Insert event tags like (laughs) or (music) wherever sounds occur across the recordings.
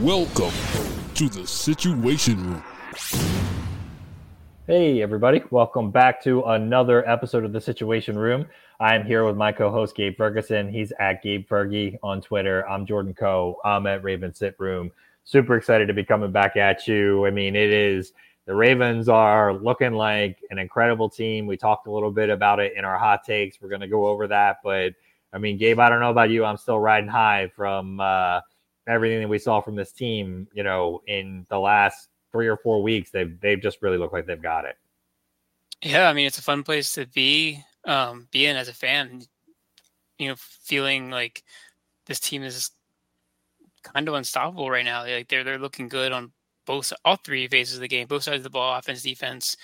Welcome to the Situation Room. Hey, everybody. Welcome back to another episode of the Situation Room. I'm here with my co host, Gabe Ferguson. He's at Gabe Fergie on Twitter. I'm Jordan Coe. I'm at Raven Sit Room super excited to be coming back at you. I mean, it is the Ravens are looking like an incredible team. We talked a little bit about it in our hot takes. We're going to go over that, but I mean, Gabe, I don't know about you. I'm still riding high from uh, everything that we saw from this team. You know, in the last three or four weeks, they've they've just really looked like they've got it. Yeah, I mean, it's a fun place to be um, be in as a fan. You know, feeling like this team is kind of unstoppable right now. Like they're they're looking good on both all three phases of the game, both sides of the ball, offense, defense.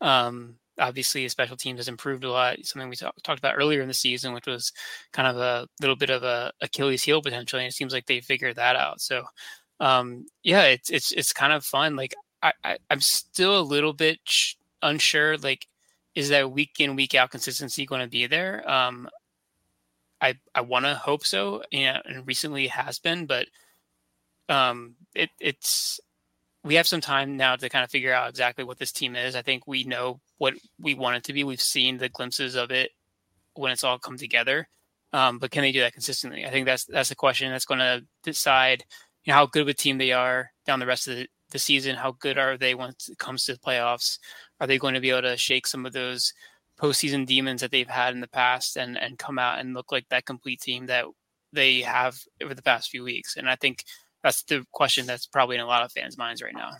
Um, obviously, a special teams has improved a lot. Something we talk, talked about earlier in the season, which was kind of a little bit of a Achilles heel potentially, and it seems like they figured that out. So, um, yeah, it's it's it's kind of fun. Like I, I am still a little bit sh- unsure. Like, is that week in week out consistency going to be there? Um, I I want to hope so, and recently has been, but um, it, it's we have some time now to kind of figure out exactly what this team is. I think we know what we want it to be. We've seen the glimpses of it when it's all come together. Um, but can they do that consistently? I think that's that's the question that's going to decide you know, how good of a team they are down the rest of the, the season. How good are they once it comes to the playoffs? Are they going to be able to shake some of those postseason demons that they've had in the past and and come out and look like that complete team that they have over the past few weeks? And I think that's the question that's probably in a lot of fans' minds right now.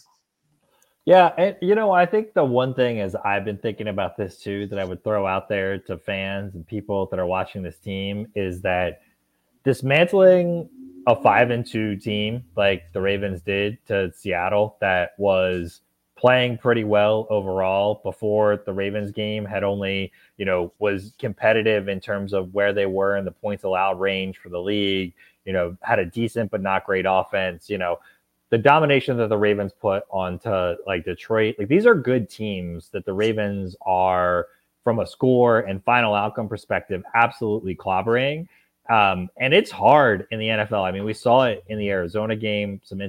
Yeah, and you know, I think the one thing is I've been thinking about this too that I would throw out there to fans and people that are watching this team is that dismantling a five and two team like the Ravens did to Seattle that was playing pretty well overall before the Ravens game had only, you know, was competitive in terms of where they were in the points allowed range for the league you know, had a decent but not great offense, you know, the domination that the Ravens put onto like Detroit, like these are good teams that the Ravens are from a score and final outcome perspective absolutely clobbering. Um, and it's hard in the NFL. I mean, we saw it in the Arizona game. Some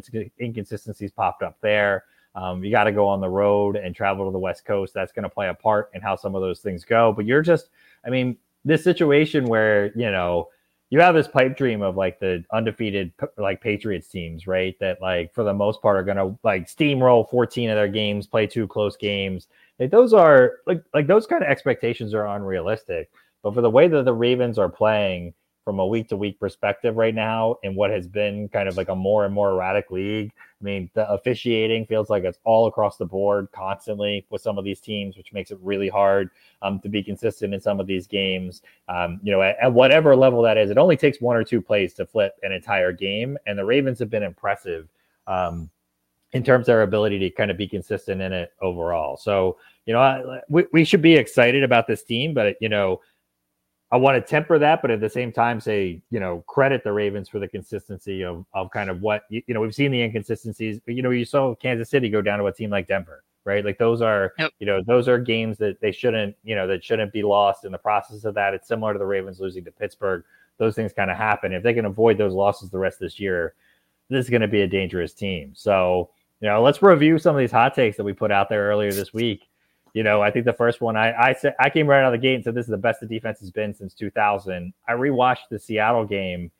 inconsistencies popped up there. Um, you got to go on the road and travel to the West Coast. That's going to play a part in how some of those things go. But you're just, I mean, this situation where, you know, you have this pipe dream of like the undefeated like Patriots teams, right? That like for the most part are gonna like steamroll 14 of their games, play two close games. Like those are like like those kind of expectations are unrealistic. But for the way that the Ravens are playing, from a week to week perspective right now in what has been kind of like a more and more erratic league. I mean, the officiating feels like it's all across the board constantly with some of these teams, which makes it really hard um, to be consistent in some of these games. Um, you know, at, at, whatever level that is, it only takes one or two plays to flip an entire game. And the Ravens have been impressive um, in terms of their ability to kind of be consistent in it overall. So, you know, I, we, we should be excited about this team, but, you know, I want to temper that, but at the same time, say you know credit the Ravens for the consistency of of kind of what you, you know we've seen the inconsistencies. You know, you saw Kansas City go down to a team like Denver, right? Like those are yep. you know those are games that they shouldn't you know that shouldn't be lost in the process of that. It's similar to the Ravens losing to Pittsburgh. Those things kind of happen. If they can avoid those losses the rest of this year, this is going to be a dangerous team. So you know, let's review some of these hot takes that we put out there earlier this week. You know, I think the first one I I said I came right out of the gate and said this is the best the defense has been since 2000. I rewatched the Seattle game,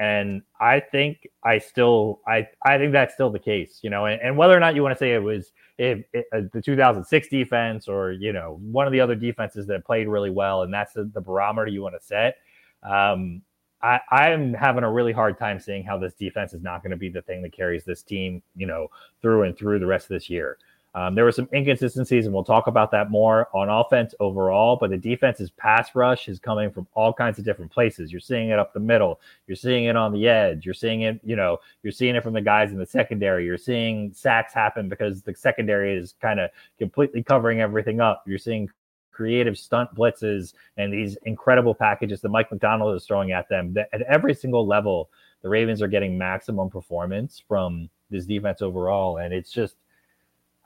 and I think I still I I think that's still the case. You know, and, and whether or not you want to say it was if uh, the 2006 defense or you know one of the other defenses that played really well, and that's the, the barometer you want to set. Um, I, I'm having a really hard time seeing how this defense is not going to be the thing that carries this team, you know, through and through the rest of this year. Um, there were some inconsistencies, and we'll talk about that more on offense overall. But the defense's pass rush is coming from all kinds of different places. You're seeing it up the middle. You're seeing it on the edge. You're seeing it, you know, you're seeing it from the guys in the secondary. You're seeing sacks happen because the secondary is kind of completely covering everything up. You're seeing creative stunt blitzes and these incredible packages that Mike Macdonald is throwing at them. That at every single level, the Ravens are getting maximum performance from this defense overall, and it's just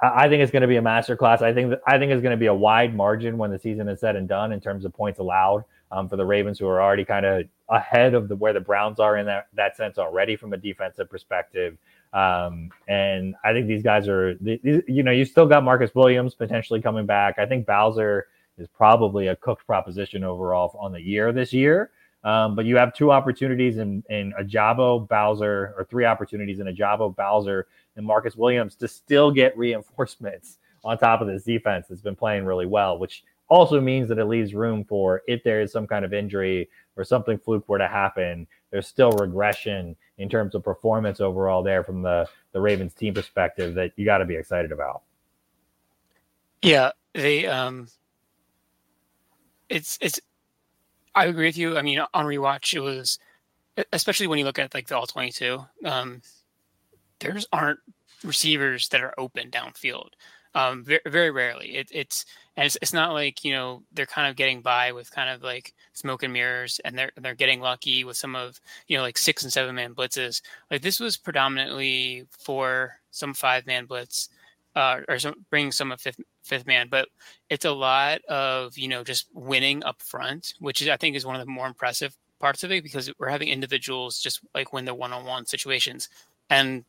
I think it's going to be a masterclass. I think I think it's going to be a wide margin when the season is said and done in terms of points allowed um, for the Ravens, who are already kind of ahead of the where the Browns are in that that sense already from a defensive perspective. Um, and I think these guys are, you know, you still got Marcus Williams potentially coming back. I think Bowser is probably a cooked proposition overall on the year this year. Um, but you have two opportunities in in Ojabo Bowser, or three opportunities in Ojabo Bowser and Marcus Williams to still get reinforcements on top of this defense that's been playing really well, which also means that it leaves room for if there is some kind of injury or something fluke were to happen, there's still regression in terms of performance overall there from the the Ravens team perspective that you got to be excited about. Yeah, they um it's it's I agree with you. I mean, on rewatch, it was especially when you look at like the all twenty two. Um, there's aren't receivers that are open downfield. Um, very, very rarely. It, it's and it's, it's not like you know they're kind of getting by with kind of like smoke and mirrors, and they're they're getting lucky with some of you know like six and seven man blitzes. Like this was predominantly for some five man blitz, uh, or some, bringing some of fifth fifth man, but it's a lot of you know just winning up front, which is I think is one of the more impressive parts of it because we're having individuals just like win the one on one situations, and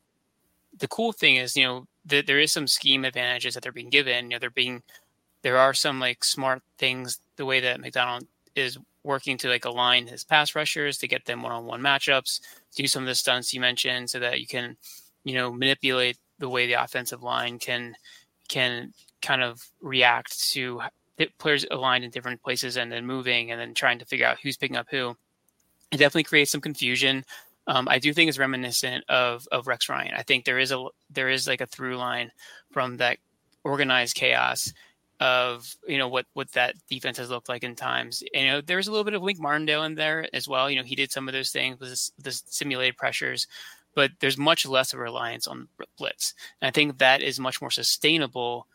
the cool thing is you know that there is some scheme advantages that they're being given. You know they're being there are some like smart things the way that Macdonald is working to like align his pass rushers to get them one on one matchups, do some of the stunts you mentioned so that you can you know manipulate the way the offensive line can can kind of react to players aligned in different places and then moving and then trying to figure out who's picking up who. It definitely creates some confusion. Um, I do think it's reminiscent of of Rex Ryan. I think there is a there is like a through line from that organized chaos of you know what what that defense has looked like in times. You know, there's a little bit of Wink Martindale in there as well. You know, he did some of those things with the simulated pressures, but there's much less of a reliance on blitz. And I think that is much more sustainable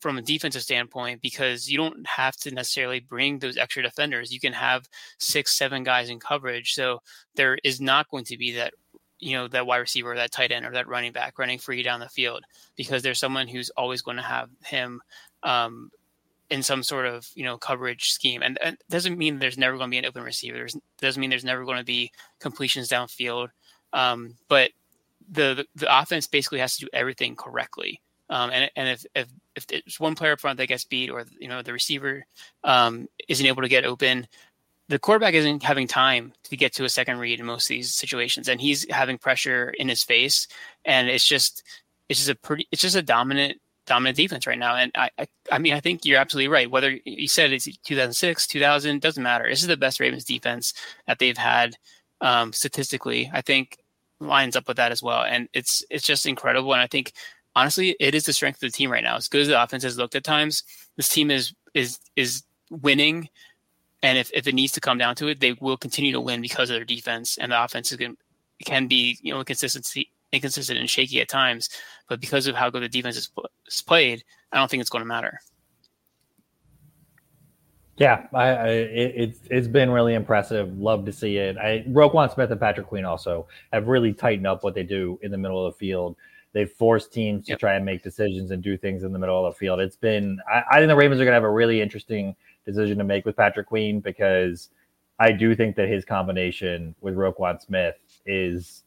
from a defensive standpoint because you don't have to necessarily bring those extra defenders. You can have six, seven guys in coverage. So there is not going to be that, you know, that wide receiver, that tight end, or that running back running free down the field because there's someone who's always going to have him um, in some sort of you know coverage scheme. And, and doesn't mean there's never going to be an open receiver. There's, doesn't mean there's never going to be completions downfield. Um, but the the offense basically has to do everything correctly. Um, and and if, if if it's one player up front that gets beat, or you know the receiver um, isn't able to get open, the quarterback isn't having time to get to a second read in most of these situations, and he's having pressure in his face, and it's just it's just a pretty it's just a dominant dominant defense right now. And I, I, I mean, I think you're absolutely right. Whether you said it's 2006, 2000, doesn't matter. This is the best Ravens defense that they've had um, statistically. I think lines up with that as well, and it's it's just incredible. And I think honestly, it is the strength of the team right now. As good as the offense has looked at times, this team is is is winning. And if, if it needs to come down to it, they will continue to win because of their defense. And the offense is can, can be, you know, inconsistency inconsistent and shaky at times. But because of how good the defense is, is played, I don't think it's going to matter. Yeah, I, I it, it's it's been really impressive. Love to see it. I Roquan Smith and Patrick Queen also have really tightened up what they do in the middle of the field. They've forced teams to try and make decisions and do things in the middle of the field. It's been, I, I think the Ravens are going to have a really interesting decision to make with Patrick Queen because I do think that his combination with Roquan Smith is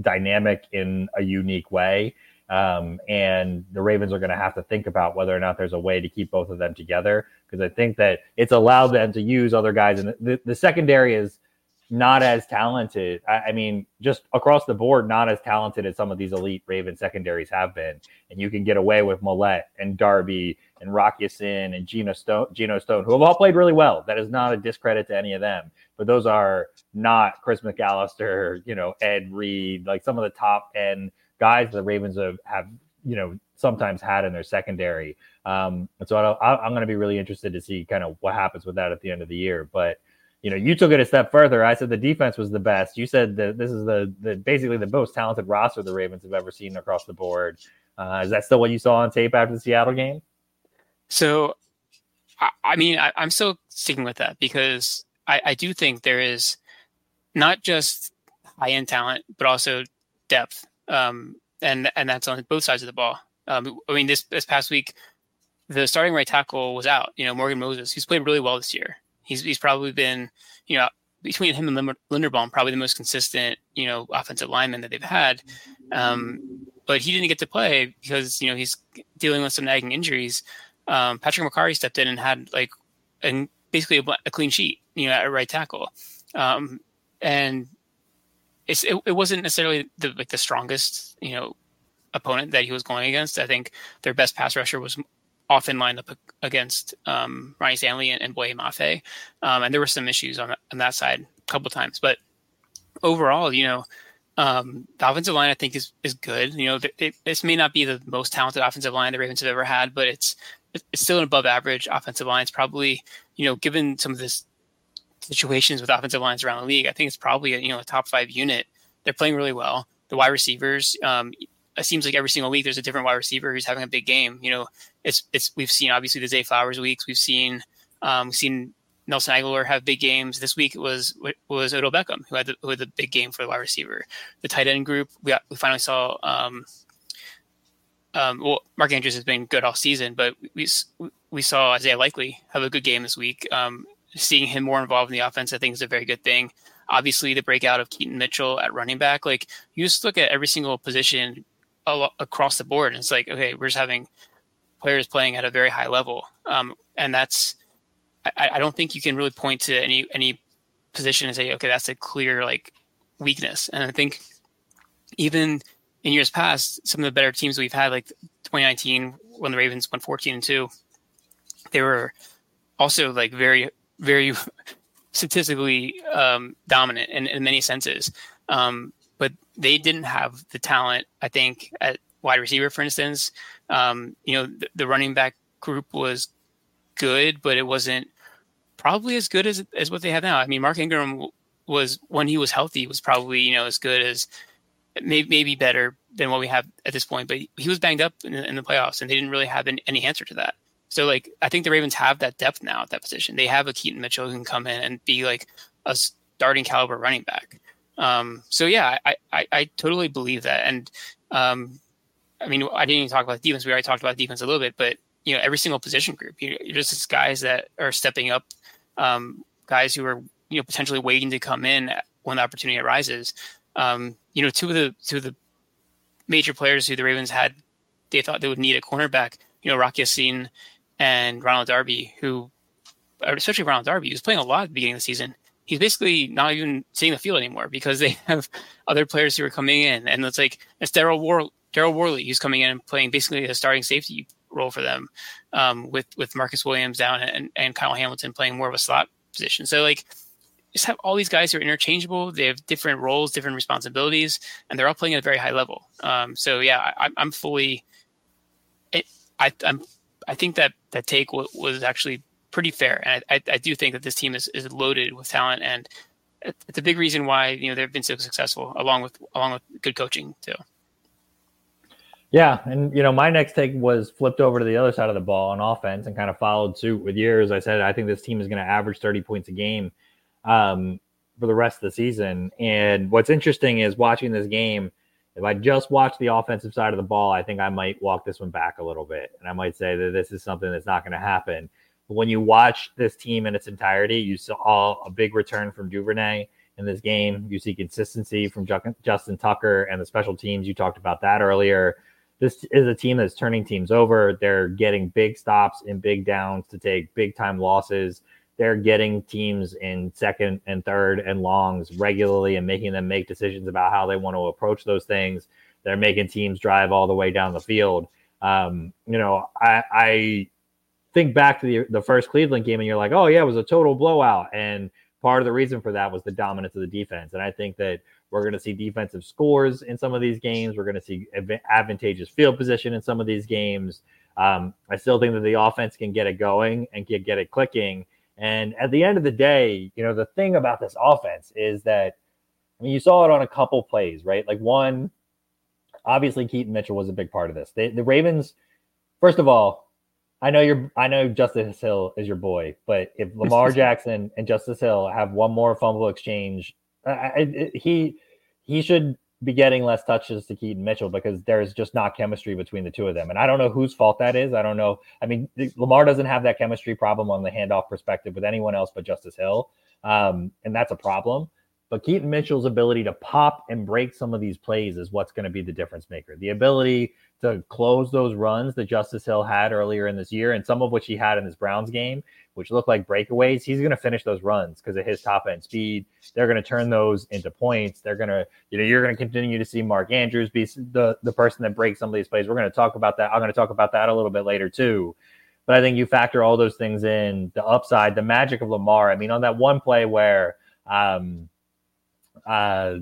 dynamic in a unique way. Um, and the Ravens are going to have to think about whether or not there's a way to keep both of them together because I think that it's allowed them to use other guys. And the, the secondary is not as talented. I, I, mean, just across the board, not as talented as some of these elite Raven secondaries have been. And you can get away with Maulet and Darby and Rock and Geno Stone, Geno Stone, who have all played really well. That is not a discredit to any of them, but those are not Chris McAlister, you know, Ed Reed, like some of the top end guys the Ravens have, have you know, sometimes had in their secondary. Um, and so I, am going to be really interested to see kind of what happens with that at the end of the year. But you know, you took it a step further. I said the defense was the best. You said that this is the, the basically the most talented roster the Ravens have ever seen across the board. Uh, is that still what you saw on tape after the Seattle game? So, I, I mean, I, am still sticking with that because I, I do think there is not just high end talent, but also depth. Um, and and that's on both sides of the ball. Um, I mean, this this past week, the starting right tackle was out. You know, Morgan Moses, who's played really well this year. He's he's probably been, you know, between him and Linderbaum, probably the most consistent, you know, offensive lineman that they've had. Um, but he didn't get to play because you know he's dealing with some nagging injuries. Um, Patrick Mekari stepped in and had like and basically a, a, clean sheet, you know, at right tackle. Um, and it's it, it wasn't necessarily the like the strongest you know opponent that he was going against. I think their best pass rusher was often lined up against um, Ronnie Stanley and, and Boye Mafe, um, and there were some issues on, on that side a couple times. But overall, you know, um, the offensive line I think is is good. You know, it, this may not be the most talented offensive line the Ravens have ever had, but it's it's still an above average offensive line. It's probably you know, given some of this situations with offensive lines around the league, I think it's probably a, you know a top five unit. They're playing really well. The wide receivers, um, it seems like every single week there's a different wide receiver who's having a big game. You know, it's it's we've seen obviously the Zay Flowers weeks. We've seen um, we've seen Nelson Agholor have big games. This week it was was Odell Beckham who had the, who had the big game for the wide receiver. The tight end group we got, we finally saw. Um, um, well, Mark Andrews has been good all season, but we we saw Isaiah Likely have a good game this week. Um, seeing him more involved in the offense, I think, is a very good thing. Obviously, the breakout of Keaton Mitchell at running back, like you just look at every single position across the board, and it's like, okay, we're just having players playing at a very high level, um, and that's. I, I don't think you can really point to any any position and say, okay, that's a clear like weakness. And I think even in years past, some of the better teams we've had, like 2019 when the Ravens went 14 and two, they were also like very very (laughs) statistically um, dominant in, in, many senses. Um, but they didn't have the talent, I think, at wide receiver, for instance. Um, you know, the, the, running back group was good, but it wasn't probably as good as as what they have now. I mean, Mark Ingram was when he was healthy was probably you know as good as maybe maybe better than what we have at this point. But he was banged up in, in the playoffs, and they didn't really have any, any answer to that. So like I think the Ravens have that depth now at that position. They have a Keaton Mitchell who can come in and be like a starting caliber running back. Um, so yeah, I, I, I totally believe that. And um, I mean, I didn't even talk about defense. We already talked about defense a little bit, but you know, every single position group, you, are just guys that are stepping up, um, guys who are you know potentially waiting to come in when the opportunity arises. Um, you know, two of the two of the major players who the Ravens had, they thought they would need a cornerback. You know, Rocky Ya-Sin and Ronald Darby, who, especially Ronald Darby, was playing a lot at the beginning of the season. He's basically not even seeing the field anymore because they (laughs) have other players who are coming in, and it's like it's Daryl War- Daryl Worley who's coming in and playing basically a starting safety role for them, um, with with Marcus Williams down and and Kyle Hamilton playing more of a slot position. So like just have all these guys who are interchangeable. They have different roles, different responsibilities, and they're all playing at a very high level. Um, so yeah, I, am fully. It, I, am I think that that take w- was actually pretty fair, and I, I, I, do think that this team is, is loaded with talent, and it's a big reason why you know they've been so successful, along with along with good coaching too. Yeah, and you know my next take was flipped over to the other side of the ball on offense and kind of followed suit with yours. I said I think this team is going to average thirty points a game um, for the rest of the season. And what's interesting is watching this game if I just watch the offensive side of the ball, I think I might walk this one back a little bit. And I might say that this is something that's not going to happen. But when you watch this team in its entirety, you saw a big return from Duvernay in this game. You see consistency from Justin Tucker and the special teams. You talked about that earlier. This is a team that's turning teams over. They're getting big stops and big downs to take big time losses they're getting teams in second and third and longs regularly and making them make decisions about how they want to approach those things. They're making teams drive all the way down the field. Um, you know, I, I think back to the, the first Cleveland game and you're like, oh, yeah, it was a total blowout. And part of the reason for that was the dominance of the defense. And I think that We're going to see defensive scores in some of these games. We're going to see advantageous field position in some of these games. Um, I still think that the offense can get it going and get, get it clicking. And at the end of the day, you know, the thing about this offense is that, I mean, you saw it on a couple plays, right? Like one, obviously Keaton Mitchell was a big part of this. They, the Ravens, first of all, I know you're. I know Justice Hill is your boy, but if (laughs) Lamar Jackson and Justice Hill have one more fumble exchange, I, I, he he should be getting less touches to Keaton Mitchell because there's just not chemistry between the two of them. And I don't know whose fault that is. I don't know. I mean, Lamar doesn't have that chemistry problem on the handoff perspective with anyone else but Justice Hill, um, and that's a problem. But Keaton Mitchell's ability to pop and break some of these plays is what's going to be the difference maker. The ability to close those runs that Justice Hill had earlier in this year, and some of which he had in this Browns game, which looked like breakaways. He's going to finish those runs because of his top end speed. They're going to turn those into points. They're going to, you know, you're going to continue to see Mark Andrews be the the person that breaks some of these plays. We're going to talk about that. I'm going to talk about that a little bit later too. But I think you factor all those things in, the upside, the magic of Lamar. I mean, on that one play where um, uh,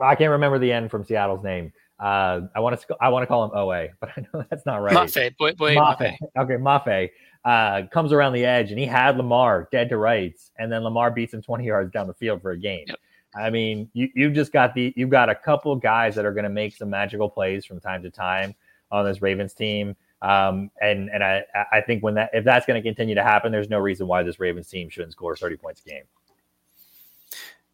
I can't remember the end from Seattle's name. Uh, I want to I want to call him OA, but (laughs) I know that's not right. Mafe, boy, boy, Mafe. Okay, Mafe uh, comes around the edge and he had Lamar dead to rights, and then Lamar beats him 20 yards down the field for a game. Yep. I mean, you you've just got the you've got a couple guys that are going to make some magical plays from time to time on this Ravens team. Um, and and I I think when that if that's going to continue to happen, there's no reason why this Ravens team shouldn't score 30 points a game.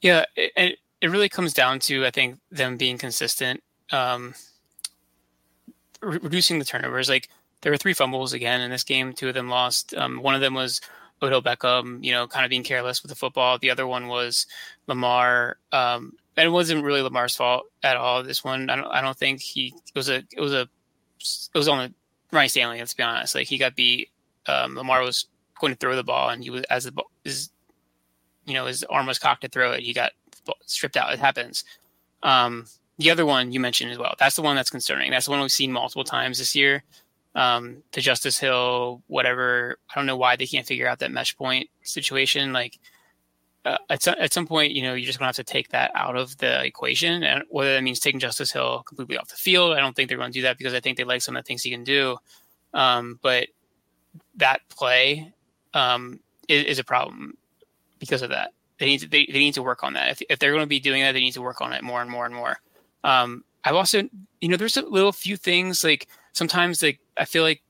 Yeah, it, it really comes down to I think them being consistent, um, re- reducing the turnovers. Like there were three fumbles again in this game. Two of them lost. Um, one of them was Odell Beckham, you know, kind of being careless with the football. The other one was Lamar, um, and it wasn't really Lamar's fault at all. This one, I don't, I don't think he it was a, it was a, it was on Ryan Stanley. Let's be honest. Like he got beat. Um, Lamar was going to throw the ball, and he was as the ball is you know, his arm was cocked to throw it. He got stripped out. It happens. Um, the other one you mentioned as well. That's the one that's concerning. That's the one we've seen multiple times this year. Um, the Justice Hill, whatever. I don't know why they can't figure out that mesh point situation. Like uh, at some at some point, you know, you're just gonna have to take that out of the equation, and whether that means taking Justice Hill completely off the field. I don't think they're to do that because I think they like some of the things he can do. Um, but that play um, is, is, a problem because of that. They need to they, they need to work on that. If, if they're going to be doing that, they need to work on it more and more and more. Um, I've also, you know, there's a little few things like sometimes like I feel like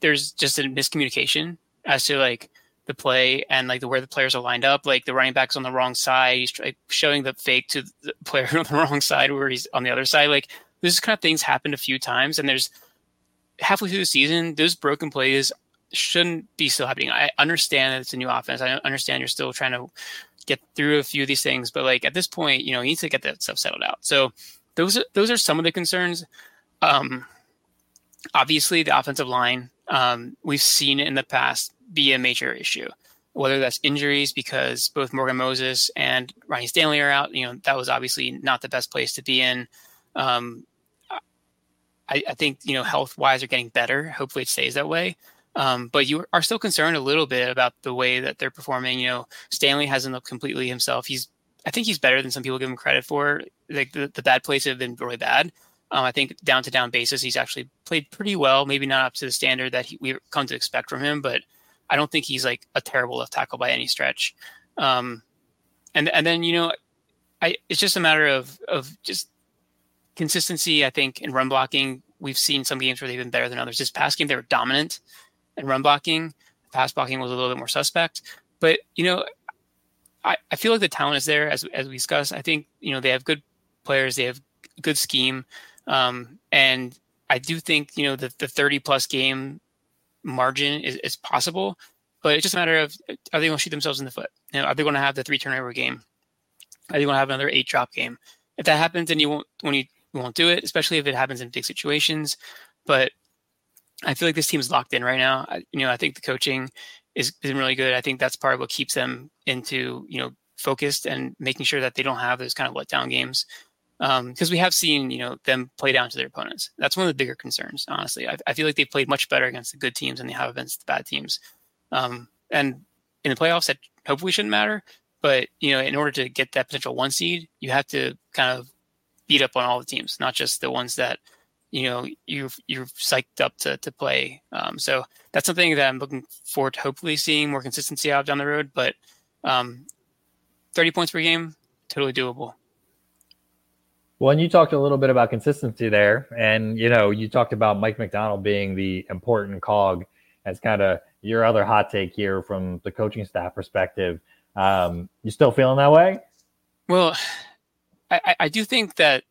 there's just a miscommunication as to like the play and like the where the players are lined up. Like the running back's on the wrong side, he's like, showing the fake to the (laughs) player on the wrong side where he's on the other side. Like this kind of things happened a few times, and there's halfway through the season, those broken plays shouldn't be still happening. I understand that it's a new offense. I understand you're still trying to get through a few of these things, but like at this point, you know, you need to get that stuff settled out. So those are those are some of the concerns. Um, obviously, the offensive line um, we've seen in the past be a major issue. Whether that's injuries because both Morgan Moses and Ronnie Stanley are out, you know that was obviously not the best place to be in. Um, I, I, think you know health wise they're getting better. Hopefully, it stays that way. Um, but you are still concerned a little bit about the way that they're performing. You know, Stanley hasn't looked completely himself. He's, I think he's better than some people give him credit for. Like the, the bad plays have been really bad. Um, I think down to down basis, he's actually played pretty well. Maybe not up to the standard that he, we've come to expect from him, but I don't think he's like a terrible left tackle by any stretch. Um, and and then you know, I it's just a matter of of just consistency. I think in run blocking, we've seen some games where they've been better than others. This past game, they were dominant and run blocking. Pass blocking was a little bit more suspect. But, you know, I, I feel like the talent is there as, as we discussed. I think, you know, they have good players, they have good scheme. Um, and I do think, you know, the, the 30 plus game margin is, is possible, but it's just a matter of are they going to shoot themselves in the foot? You know, are they going to have the three turnover game? Are they going to have another eight drop game? If that happens, then you won't, when you, you won't do it, especially if it happens in big situations. But I feel like this team is locked in right now. I, you know, I think the coaching is been really good. I think that's part of what keeps them into you know focused and making sure that they don't have those kind of letdown games. Because um, we have seen you know them play down to their opponents. That's one of the bigger concerns, honestly. I, I feel like they've played much better against the good teams than they have against the bad teams. Um, and in the playoffs, that hopefully shouldn't matter. But you know, in order to get that potential one seed, you have to kind of beat up on all the teams, not just the ones that you know you you're psyched up to to play. Um, so that's something that I'm looking forward to hopefully seeing more consistency out down the road. But um, 30 points per game, totally doable. Well, and you talked a little bit about consistency there, and you know, you talked about Mike Macdonald being the important cog as kind of your other hot take here from the coaching staff perspective. Um, you still feeling that way? Well, I, I do think that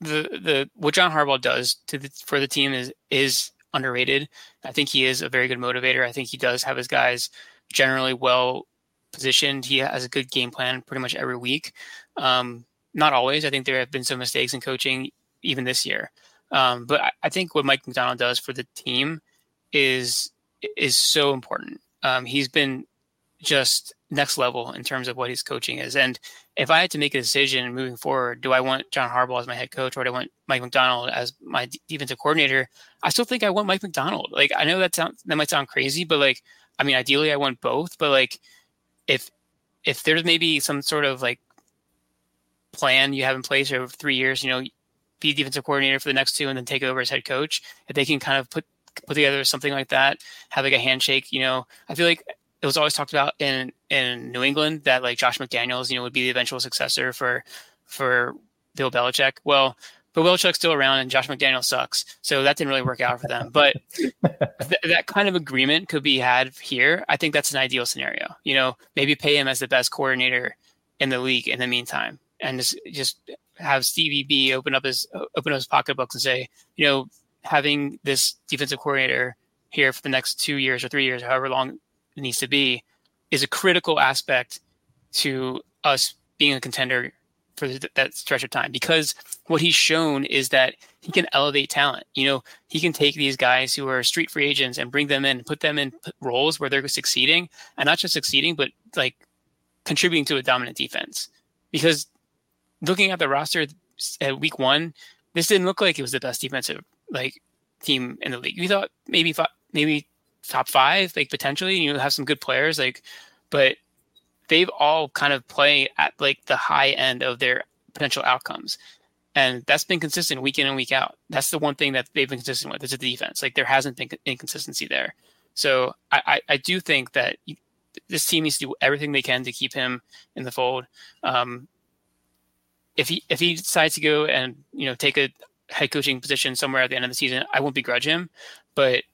the the what John Harbaugh does to the, for the team is is underrated. I think he is a very good motivator. I think he does have his guys generally well positioned. He has a good game plan pretty much every week. Um, not always. I think there have been some mistakes in coaching even this year. Um, but I, I, think what Mike Macdonald does for the team is is so important. Um, he's been just next level in terms of what his coaching is. And if I had to make a decision moving forward, do I want John Harbaugh as my head coach or do I want Mike Macdonald as my defensive coordinator? I still think I want Mike Macdonald. Like I know that sounds that might sound crazy, but like I mean, ideally I want both. But like if if there's maybe some sort of like plan you have in place over three years, you know, be defensive coordinator for the next two and then take over as head coach. If they can kind of put put together something like that, have like a handshake, you know, I feel like it was always talked about in in New England that like Josh McDaniels, you know, would be the eventual successor for for Bill Belichick. Well, Bill Belichick's still around and Josh McDaniels sucks, so that didn't really work out for them. But (laughs) th- that kind of agreement could be had here. I think that's an ideal scenario. You know, maybe pay him as the best coordinator in the league in the meantime, and just just have Stevie B open up his open up his pocketbooks and say, you know, having this defensive coordinator here for the next two years or three years, however long needs to be, is a critical aspect to us being a contender for that stretch of time because what he's shown is that he can elevate talent. You know, he can take these guys who are street free agents and bring them in, put them in roles where they're succeeding and not just succeeding, but like contributing to a dominant defense. Because looking at the roster at week one, this didn't look like it was the best defensive like team in the league. We thought maybe five, maybe top five, like potentially. You have some good players, like, but they've all kind of play at like the high end of their potential outcomes. And that's been consistent week in and week out. That's the one thing that they've been consistent with is the defense. Like there hasn't been inconsistency there. So I, I, I do think that this team needs to do everything they can to keep him in the fold. Um, if he if he decides to go and you know take a head coaching position somewhere at the end of the season, I won't begrudge him. But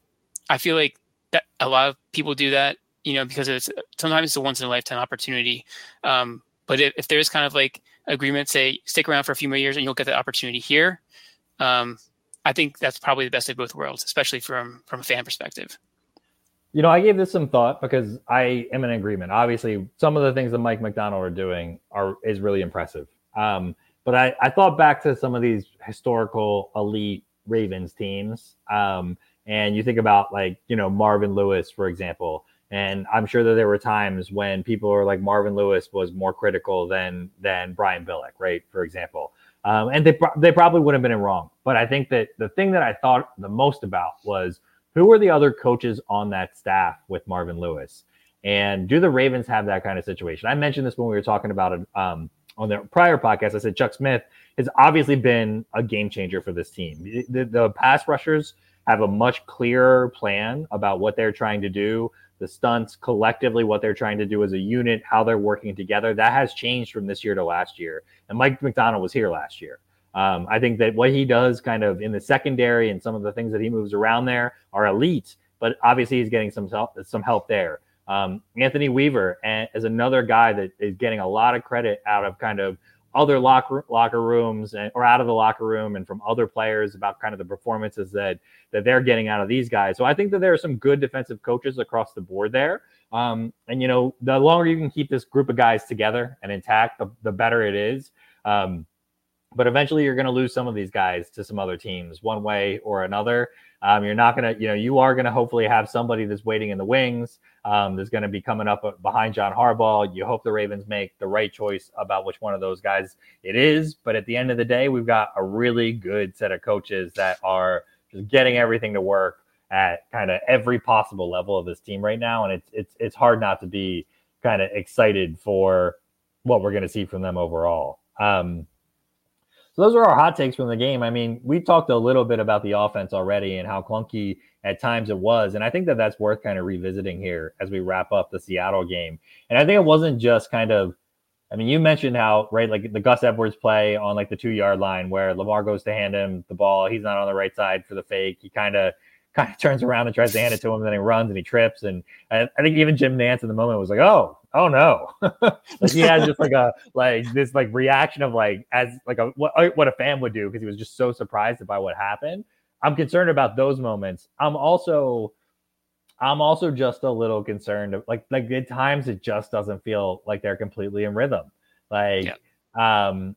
I feel like that a lot of people do that, you know, because it's sometimes it's a once in a lifetime opportunity. Um, but if, if there's kind of like agreement, say stick around for a few more years and you'll get the opportunity here, um, I think that's probably the best of both worlds, especially from from a fan perspective. You know, I gave this some thought because I am in agreement. Obviously, some of the things that Mike Macdonald are doing are is really impressive. Um, but I, I thought back to some of these historical elite Ravens teams. Um, and you think about like, you know, Marvin Lewis, for example. And I'm sure that there were times when people were like Marvin Lewis was more critical than than Brian Billick, right? For example. Um, and they they probably would have been wrong. But I think that the thing that I thought the most about was who were the other coaches on that staff with Marvin Lewis, and do the Ravens have that kind of situation? I mentioned this when we were talking about it um, on the prior podcast. I said Chuck Smith has obviously been a game changer for this team. The, the pass rushers have a much clearer plan about what they're trying to do, the stunts collectively, what they're trying to do as a unit, how they're working together. That has changed from this year to last year. And Mike Macdonald was here last year. Um, I think that what he does kind of in the secondary and some of the things that he moves around there are elite, but obviously he's getting some help, some help there. Um, Anthony Weaver is another guy that is getting a lot of credit out of kind of other locker locker rooms and, or out of the locker room and from other players about kind of the performances that that they're getting out of these guys. So I think that there are some good defensive coaches across the board there. Um, and you know, the longer you can keep this group of guys together and intact, the, the better it is. Um, but eventually, you're going to lose some of these guys to some other teams, one way or another. Um, you're not going to, you know, you are going to hopefully have somebody that's waiting in the wings. Um, that's going to be coming up behind John Harbaugh. You hope the Ravens make the right choice about which one of those guys it is. But at the end of the day, we've got a really good set of coaches that are just getting everything to work at kind of every possible level of this team right now, and it's it's it's hard not to be kind of excited for what we're going to see from them overall. Um, so those are our hot takes from the game. I mean, we talked a little bit about the offense already and how clunky at times it was, and I think that that's worth kind of revisiting here as we wrap up the Seattle game. And I think it wasn't just kind of I mean, you mentioned how right, like the Gus Edwards play on like the two yard line where Lamar goes to hand him the ball. He's not on the right side for the fake. He kind of kind of (laughs) turns around and tries to hand it to him, and then he runs and he trips. And I, I think even Jim Nantz in the moment was like, "Oh, oh no!" (laughs) like he had just like a (laughs) like this like reaction of like as like a what what a fan would do because he was just so surprised by what happened. I'm concerned about those moments. I'm also I'm also just a little concerned. Like like at times it just doesn't feel like they're completely in rhythm. Like yeah. Um,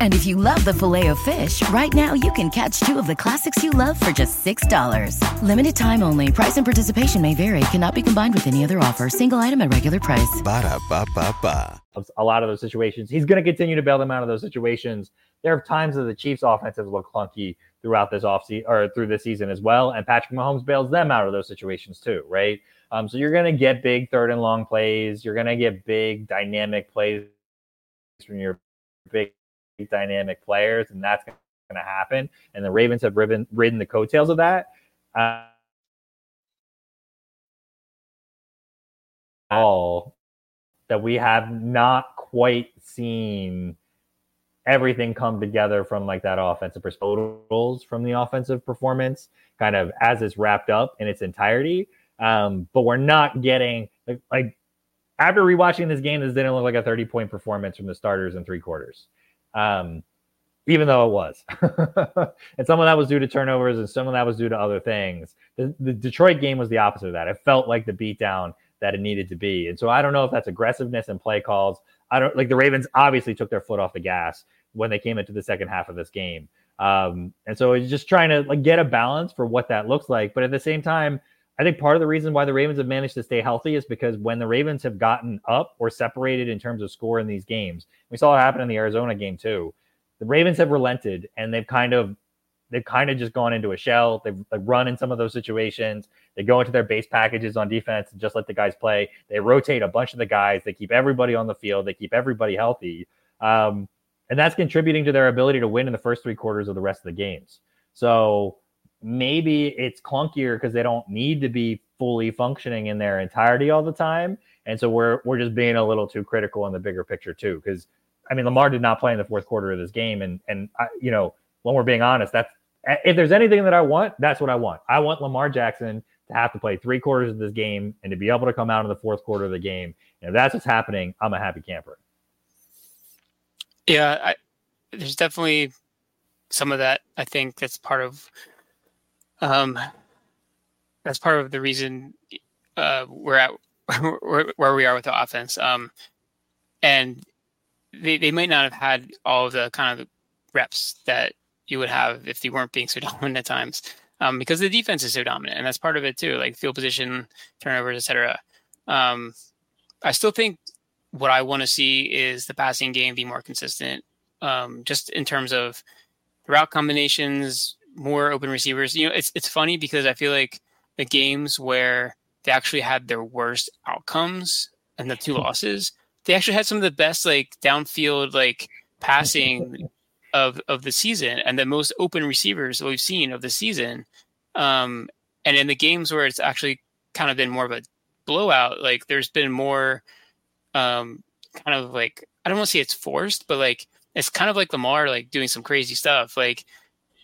And if you love the filet of fish, right now you can catch two of the classics you love for just $6. Limited time only. Price and participation may vary. Cannot be combined with any other offer. Single item at regular price. Ba da ba ba ba. A lot of those situations. He's going to continue to bail them out of those situations. There are times that the Chiefs' offenses look clunky throughout this offseason or through this season as well. And Patrick Mahomes bails them out of those situations too, right? Um, so you're going to get big third and long plays. You're going to get big dynamic plays from your big dynamic players, and that's going to happen. And the Ravens have ridden, ridden the coattails of that. Uh, all that we have not quite seen everything come together from like that offensive totals from the offensive performance kind of as it's wrapped up in its entirety um, but we're not getting like, like after rewatching this game, this didn't look like a 30 point performance from the starters in three quarters. Um, even though it was. (laughs) and some of that was due to turnovers and some of that was due to other things. The, the, Detroit game was the opposite of that. It felt like the beatdown that it needed to be. And so I don't know if that's aggressiveness and play calls. I don't like the Ravens obviously took their foot off the gas when they came into the second half of this game. Um, and so it's just trying to like get a balance for what that looks like. But at the same time, I think part of the reason why the Ravens have managed to stay healthy is because when the Ravens have gotten up or separated in terms of score in these games, we saw it happen in the Arizona game too. The Ravens have relented and they've kind of they've kind of just gone into a shell. They've, they've run in some of those situations. They go into their base packages on defense and just let the guys play. They rotate a bunch of the guys. They keep everybody on the field. They keep everybody healthy. Um, and that's contributing to their ability to win in the first three quarters of the rest of the games. So maybe it's clunkier because they don't need to be fully functioning in their entirety all the time. And so we're we're just being a little too critical in the bigger picture too. Because I mean, Lamar did not play in the fourth quarter of this game, and and I, you know when we're being honest, that's if there's anything that I want, that's what I want. I want Lamar Jackson to have to play three quarters of this game and to be able to come out in the fourth quarter of the game. And if that's what's happening, I'm a happy camper. Yeah, I, there's definitely some of that. I think that's part of um, that's part of the reason uh, we're at (laughs) where we are with the offense. Um, and they, they might not have had all of the kind of reps that you would have if they weren't being so (laughs) dominant at times. Um, because the defense is so dominant, and that's part of it too, like field position, turnovers, etc. Um, I still think what I want to see is the passing game be more consistent, um, just in terms of route combinations, more open receivers. You know, it's it's funny because I feel like the games where they actually had their worst outcomes and the two losses, they actually had some of the best like downfield like passing of of the season and the most open receivers we've seen of the season. Um, and in the games where it's actually kind of been more of a blowout, like there's been more um, kind of like I don't want to say it's forced, but like it's kind of like Lamar like doing some crazy stuff. Like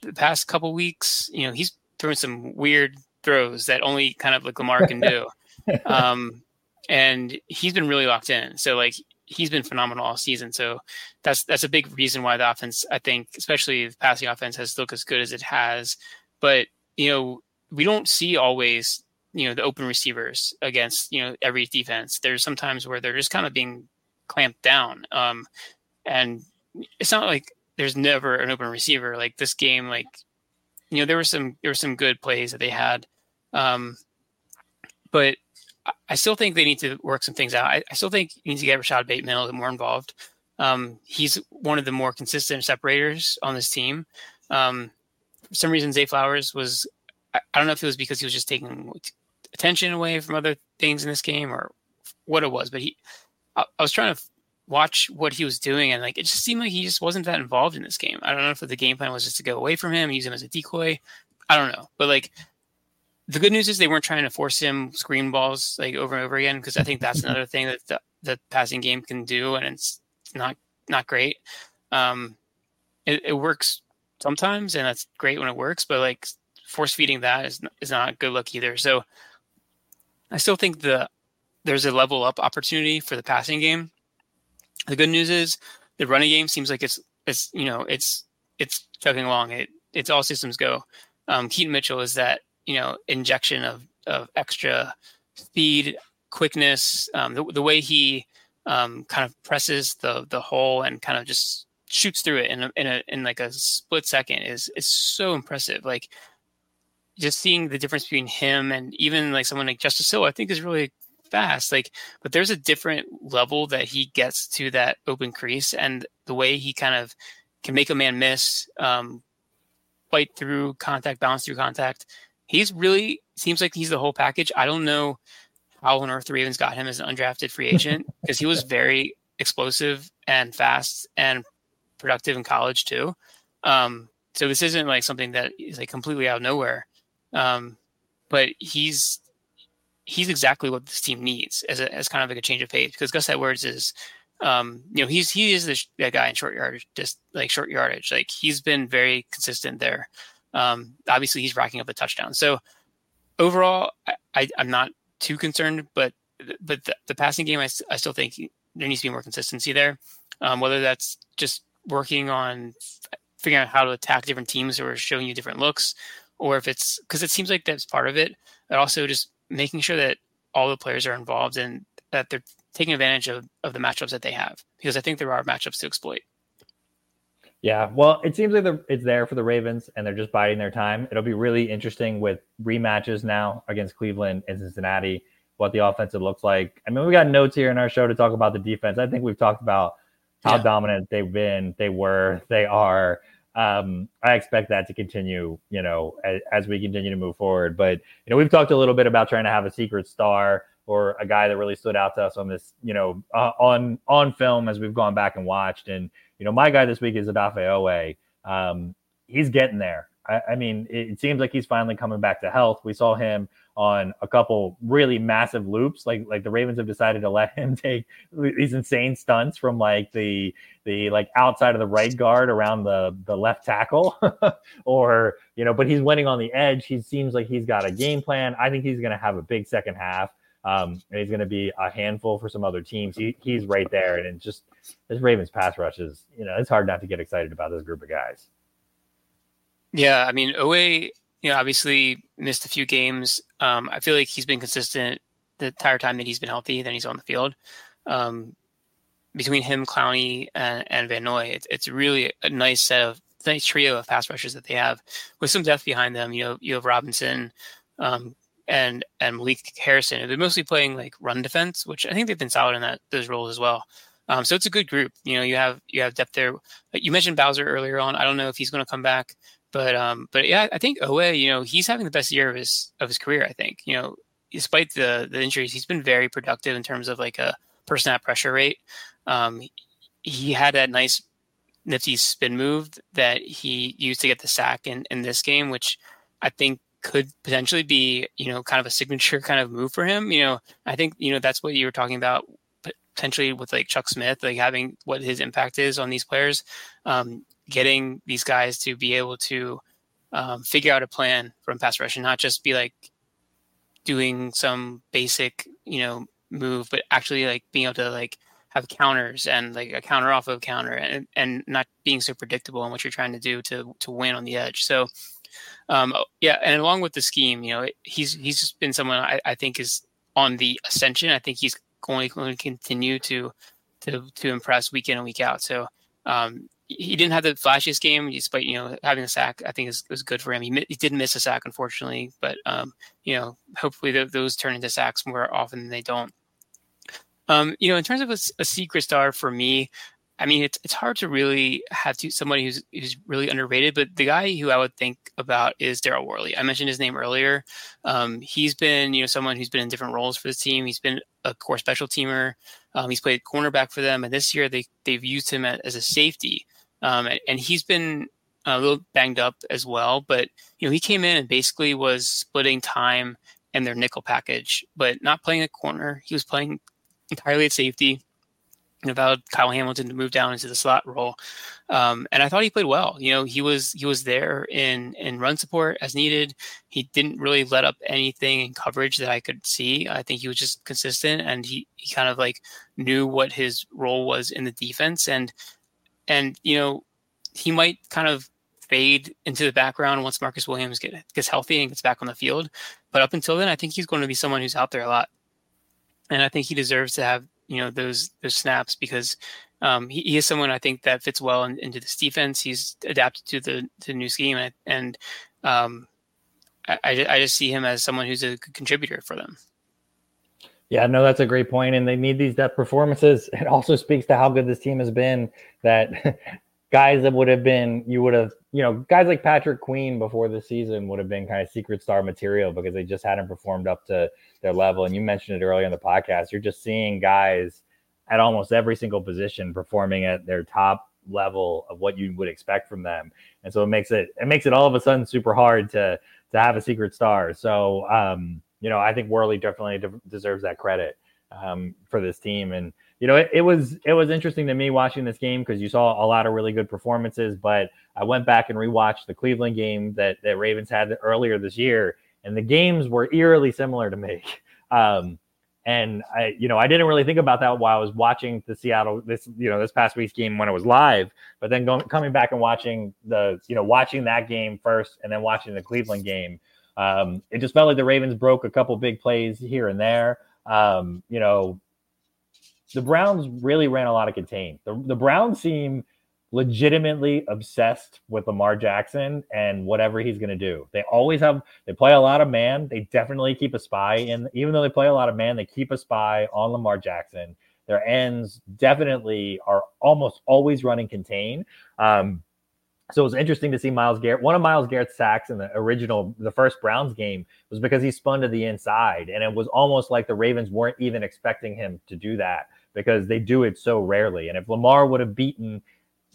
the past couple weeks, you know, he's throwing some weird throws that only kind of like Lamar can do. (laughs) um, and he's been really locked in. So like he's been phenomenal all season. So that's that's a big reason why the offense, I think, especially the passing offense, has looked as good as it has. But you know, we don't see always you know the open receivers against you know every defense. There's sometimes where they're just kind of being clamped down, um, and it's not like there's never an open receiver. Like this game, like you know there were some there were some good plays that they had, um, but I still think they need to work some things out. I, I still think you need to get Rashod Bateman a little more involved. Um, he's one of the more consistent separators on this team. Um, for some reason, Zay Flowers was, I, I, don't know if it was because he was just taking attention away from other things in this game or what it was, but he, I, I was trying to watch what he was doing and like it just seemed like he just wasn't that involved in this game. I don't know if the game plan was just to go away from him, use him as a decoy. I don't know, but like the good news is they weren't trying to force him screen balls like over and over again because I think that's another thing that the, the passing game can do, and it's not not great. Um, it, it works sometimes, and that's great when it works, but like force feeding that is is not good luck either. So I still think the there's a level up opportunity for the passing game. The good news is the running game seems like it's it's you know it's it's chugging along. It it's all systems go. Um, Keaton Mitchell is that you know injection of of extra speed, quickness, um, the, the way he um, kind of presses the the hole and kind of just shoots through it in a, in a in like a split second is is so impressive. Like just seeing the difference between him and even like someone like Justice Hill, I think is really fast. Like, but there's a different level that he gets to that open crease and the way he kind of can make a man miss, um, fight through contact, bounce through contact he's really seems like he's the whole package. I don't know how on earth the Ravens got him as an undrafted free agent (laughs) because he was very explosive and fast and productive in college too. Um, so this isn't like something that is like completely out of nowhere. Um, but he's he's exactly what this team needs as a, as kind of like a change of pace because Gus Edwards is um, you know he's he is the, guy in short yardage just like short yardage like he's been very consistent there um, obviously, he's racking up a touchdown. So overall, I, am not too concerned, but but the, the passing game, I, I, still think there needs to be more consistency there. Um, whether that's just working on figuring out how to attack different teams are showing you different looks, or if it's because it seems like that's part of it, but also just making sure that all the players are involved and that they're taking advantage of, of the matchups that they have because I think there are matchups to exploit. Yeah, well, it seems like the, it's there for the Ravens, and they're just biding their time. It'll be really interesting with rematches now against Cleveland and Cincinnati, what the offensive looks like. I mean, we got notes here in our show to talk about the defense. I think we've talked about how yeah. dominant they've been, they were, they are. Um, I expect that to continue, you know, as, as we continue to move forward. But you know, we've talked a little bit about trying to have a secret star or a guy that really stood out to us on this, you know, uh, on on film as we've gone back and watched. And you know, my guy this week is Odafe Oweh. Um, he's getting there. I, I mean, it, it, seems like he's finally coming back to health. We saw him on a couple really massive loops. Like like the Ravens have decided to let (laughs) him take these insane stunts from like the the like outside of the right guard around the the left tackle, (laughs) or you know, but he's winning on the edge. He seems like he's got a game plan. I think he's going to have a big second half. Um, and he's going to be a handful for some other teams. He, he's right there, and it just this Ravens pass rush is, you know, it's hard not to get excited about this group of guys. Yeah, I mean, Oweh, you know, obviously missed a few games. Um, I feel like he's been consistent the entire time that he's been healthy. Then he's on the field. Um, between him, Clowney, and, and Van Noy, it's, it's really a nice set of nice trio of pass rushers that they have with some depth behind them. You know, you have Robinson, um, and and Malik Harrison. They're mostly playing like run defense, which I think they've been solid in that those roles as well. Um, so it's a good group. You know, you have you have depth there. You mentioned Bowser earlier on. I don't know if he's going to come back, but um, but yeah, I think Oweh, you know, he's having the best year of his of his career. I think you know, despite the the injuries, he's been very productive in terms of like a per snap pressure rate. Um, he had that nice nifty spin move that he used to get the sack in in this game, which I think could potentially be, you know, kind of a (laughs) signature kind of move for him. You know, I think, you know, that's what you were talking about potentially with like Chuck Smith, like having what his impact is on these players, um, getting these guys to be able to um, figure out a plan from pass rush and not just be like doing some basic, you know, move, but actually like being able to like have counters and like a counter off of a counter and, and not being so predictable in what you're trying to do to to win on the edge. So um, oh, yeah, and along with the scheme, you know, he's he's just been someone I, I think is on the ascension. I think he's going, going to continue to to to impress week in and week out. So um, he didn't have the flashiest game, despite you know having a sack. I think is was good for him. He, he did miss a sack, unfortunately, but um, you know hopefully th- those turn into sacks more often than they don't. Um, you know, in terms of a, a, secret star for me, I mean, it's it's hard to really have to somebody who's who's really underrated. But the guy who I would think about is Daryl Worley. I mentioned his name earlier. Um, he's been you know someone who's been in different roles for the team. He's been a core special teamer. Um, he's played cornerback for them, and this year they they've used him as a safety. Um, and, and he's been a little banged up as well. But you know, he came in and basically was splitting time in their nickel package, but not playing a corner. He was playing entirely at safety and allowed Kyle Hamilton to move down into the slot role. Um, and I thought he played well. You know, he was he was there in in run support as needed. He didn't really let up anything in coverage that I could see. I think he was just consistent and he he kind of like knew what his role was in the defense and and you know he might kind of fade into the background once Marcus Williams get, gets healthy and gets back on the field. But up until then, I think he's going to be someone who's out there a lot, and I think he deserves to have you know those those snaps because um, he, he, is someone I think that fits well in, into this defense. He's adapted to the to the new scheme, and, and um, I, I just see him as someone who's a good contributor for them. Yeah, no, that's a great point, and they need these depth performances. (laughs) It also speaks to how good this team has been. That (laughs) guys that would have been, you would have, you know, guys like Patrick Queen before the season would have been kind of secret star material because they just hadn't performed up to their level. And you mentioned it earlier in the podcast. You're just seeing guys at almost every single position performing at their top level of what you would expect from them. And so it makes it it makes it all of a sudden super hard to to have a secret star. So um you know, I think Worley definitely de- deserves that credit um, for this team. And you know, it, it, was it was interesting to me watching this game because you saw a lot of really good performances. But I went back and rewatched the Cleveland game that that Ravens had earlier this year, and the games were eerily similar to me. (laughs) Um, and I, you know, I didn't really think about that while I was watching the Seattle this, you know, this past week's game when it was live. But then going coming back and watching the, you know, watching that game first and then watching the Cleveland game um, it just felt like the Ravens broke a couple big plays here and there. Um, you know, the Browns really ran a lot of contain. The, the Browns seem legitimately obsessed with Lamar Jackson and whatever he's going to do. They always have, they play a lot of man. They definitely keep a spy. And even though they play a lot of man, they keep a spy on Lamar Jackson. Their ends definitely are almost always running contain. Um, so it was interesting to see Myles Garrett. One of Myles Garrett's sacks in the original, the first Browns game, was because he spun to the inside, and it was almost like the Ravens weren't even expecting him to do that because they do it so rarely. And if Lamar would have beaten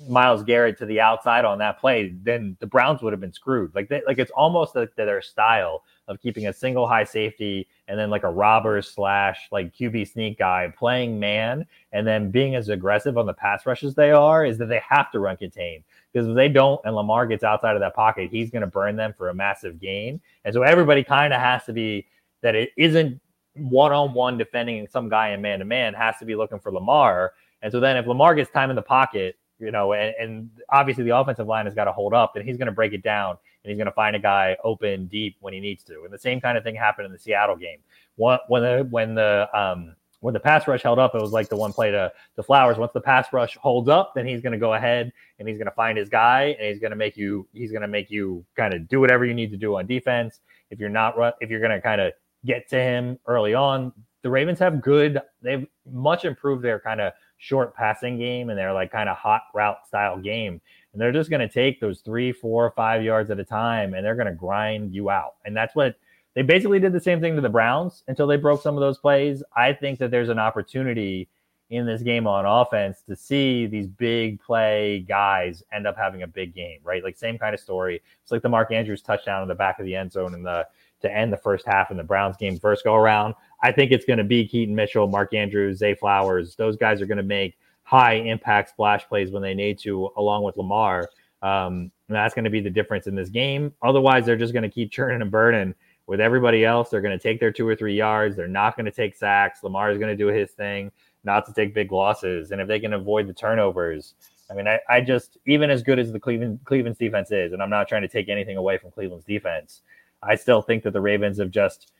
Myles Garrett to the outside on that play, then the Browns would have been screwed. Like they, like it's almost like their style of keeping a single high safety and then like a robber slash like QB sneak guy playing man and then being as aggressive on the pass rushes they are is that they have to run contain because if they don't and Lamar gets outside of that pocket, he's going to burn them for a massive gain. And so everybody kind of has to be that it isn't one on one defending some guy in man to man, has to be looking for Lamar. And so then if Lamar gets time in the pocket, you know, and, and obviously the offensive line has got to hold up, and he's going to break it down and he's going to find a guy open deep when he needs to. And the same kind of thing happened in the Seattle game. When, the when the um, when the pass rush held up, it was like the one play to, the Flowers. Once the pass rush holds up, then he's going to go ahead and he's going to find his guy and he's going to make you he's going to make you kind of do whatever you need to do on defense. If you're not if you're going to kind of get to him early on, the Ravens have good. They've much improved their kind of short passing game and their like kind of hot route style game. And they're just going to take those three, four, five yards at a time and they're going to grind you out. And that's what they basically did the same thing to the Browns until they broke some of those plays. I think that there's an opportunity in this game on offense to see these big play guys end up having a big game, right? Like same kind of story. It's like the Mark Andrews touchdown in the back of the end zone in the to end the first half in the Browns game first go around. I think it's going to be Keaton Mitchell, Mark Andrews, Zay Flowers. Those guys are going to make high impact splash plays when they need to, along with Lamar. Um, and that's going to be the difference in this game. Otherwise, they're just going to keep churning and burning with everybody else. They're going to take their two or three yards. They're not going to take sacks. Lamar is going to do his thing, not to take big losses. And if they can avoid the turnovers, I mean, I, I just even as good as the Cleveland Cleveland's defense is, and I'm not trying to take anything away from Cleveland's defense. I still think that the Ravens have just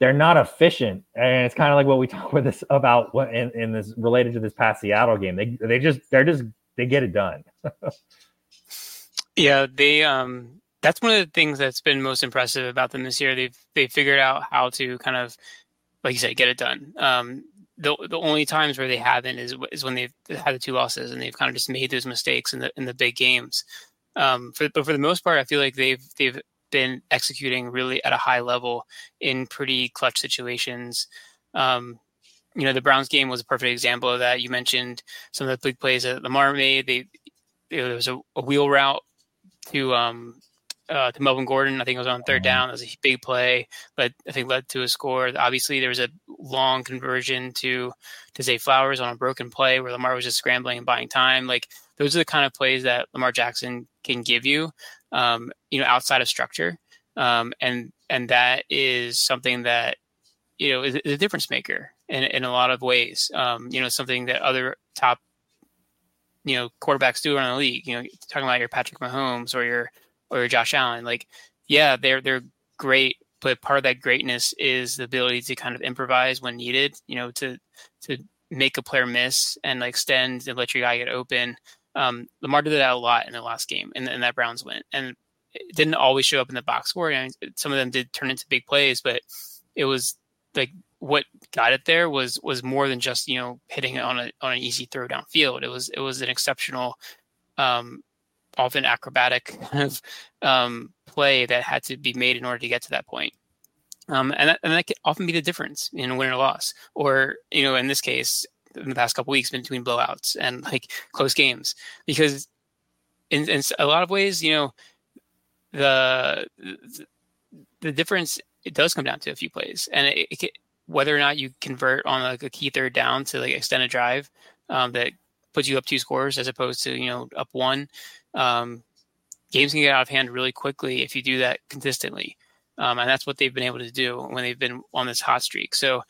they're not efficient, and it's kind of like what we (laughs) talk with this about what in, in this related to this past Seattle game. They they just they're just they get it done. (laughs) yeah, they um that's one of the things that's been most impressive about them this year. They've they figured out how to kind of like you said get it done. Um, the the only times where they haven't is is when they've had the two losses and they've kind of just made those mistakes in the in the big games. Um, for, but for the most part, I feel like they've they've been executing really at a high level in pretty clutch situations. Um, you know, the Browns game was a perfect example of that. You mentioned some of the big plays that Lamar made. They there was a, a wheel route to um, uh, to Melvin Gordon. I think it was on 3rd mm-hmm. down. That was a big play, but I think led to a score. Obviously, there was a long conversion to to Zay Flowers on a broken play where Lamar was just scrambling and buying time. Like those are the kind of plays that Lamar Jackson can give you, um, you know, outside of structure, um, and and that is something that you know is, is a difference maker in in a lot of ways. Um, you know, something that other top you know quarterbacks do around the league. You know, talking about your Patrick Mahomes or your or Josh Allen. Like, yeah, they're they're great, but part of that greatness is the ability to kind of improvise when needed. You know, to to make a player miss and like extend and let your guy get open. Um, Lamar did that a lot in the last game, and, and that Browns win. And it didn't always show up in the box score. I mean, some of them did turn into big plays, but it was like what got it there was was more than just you know hitting it on a on an easy throw down field. It was it was an exceptional um, often acrobatic (laughs) kind of um, play that had to be made in order to get to that point. Um, and, that, and that can often be the difference in win or loss, or you know, in this case, in the past couple weeks, between blowouts and like close games, because in, in a lot of ways, you know, the the difference it does come down to a few plays, and it, it whether or not you convert on like a key third down to like extend a drive um, that puts you up two scores as opposed to you know up one um, games can get out of hand really quickly if you do that consistently. Um, and that's what they've been able to do when they've been on this hot streak. So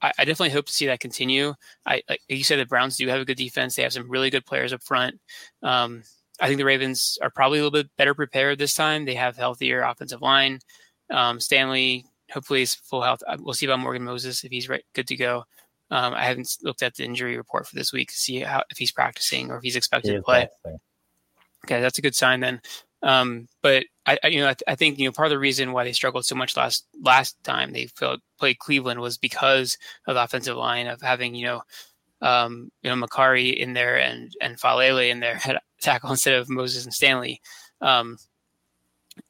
I, I, definitely hope to see that continue. I, like you said, the Browns do have a good defense. They have some really good players up front. Um, I think the Ravens are probably a little bit better prepared this time. They have healthier offensive line. Um, Stanley, hopefully, is full health. Uh, we'll see about Morgan Moses if he's right, good to go. Um, I haven't looked at the injury report for this week to see how if he's practicing or if he's expected he to play. Practicing. Okay, that's a good sign then. Um, but I, I, you know, I, I, think you know part of the reason why they struggled so much last last time they felt, played Cleveland was because of the offensive line of having you know, um, you know, Mekari in there and and Faalele in there (laughs) at tackle instead of Moses and Stanley. Um,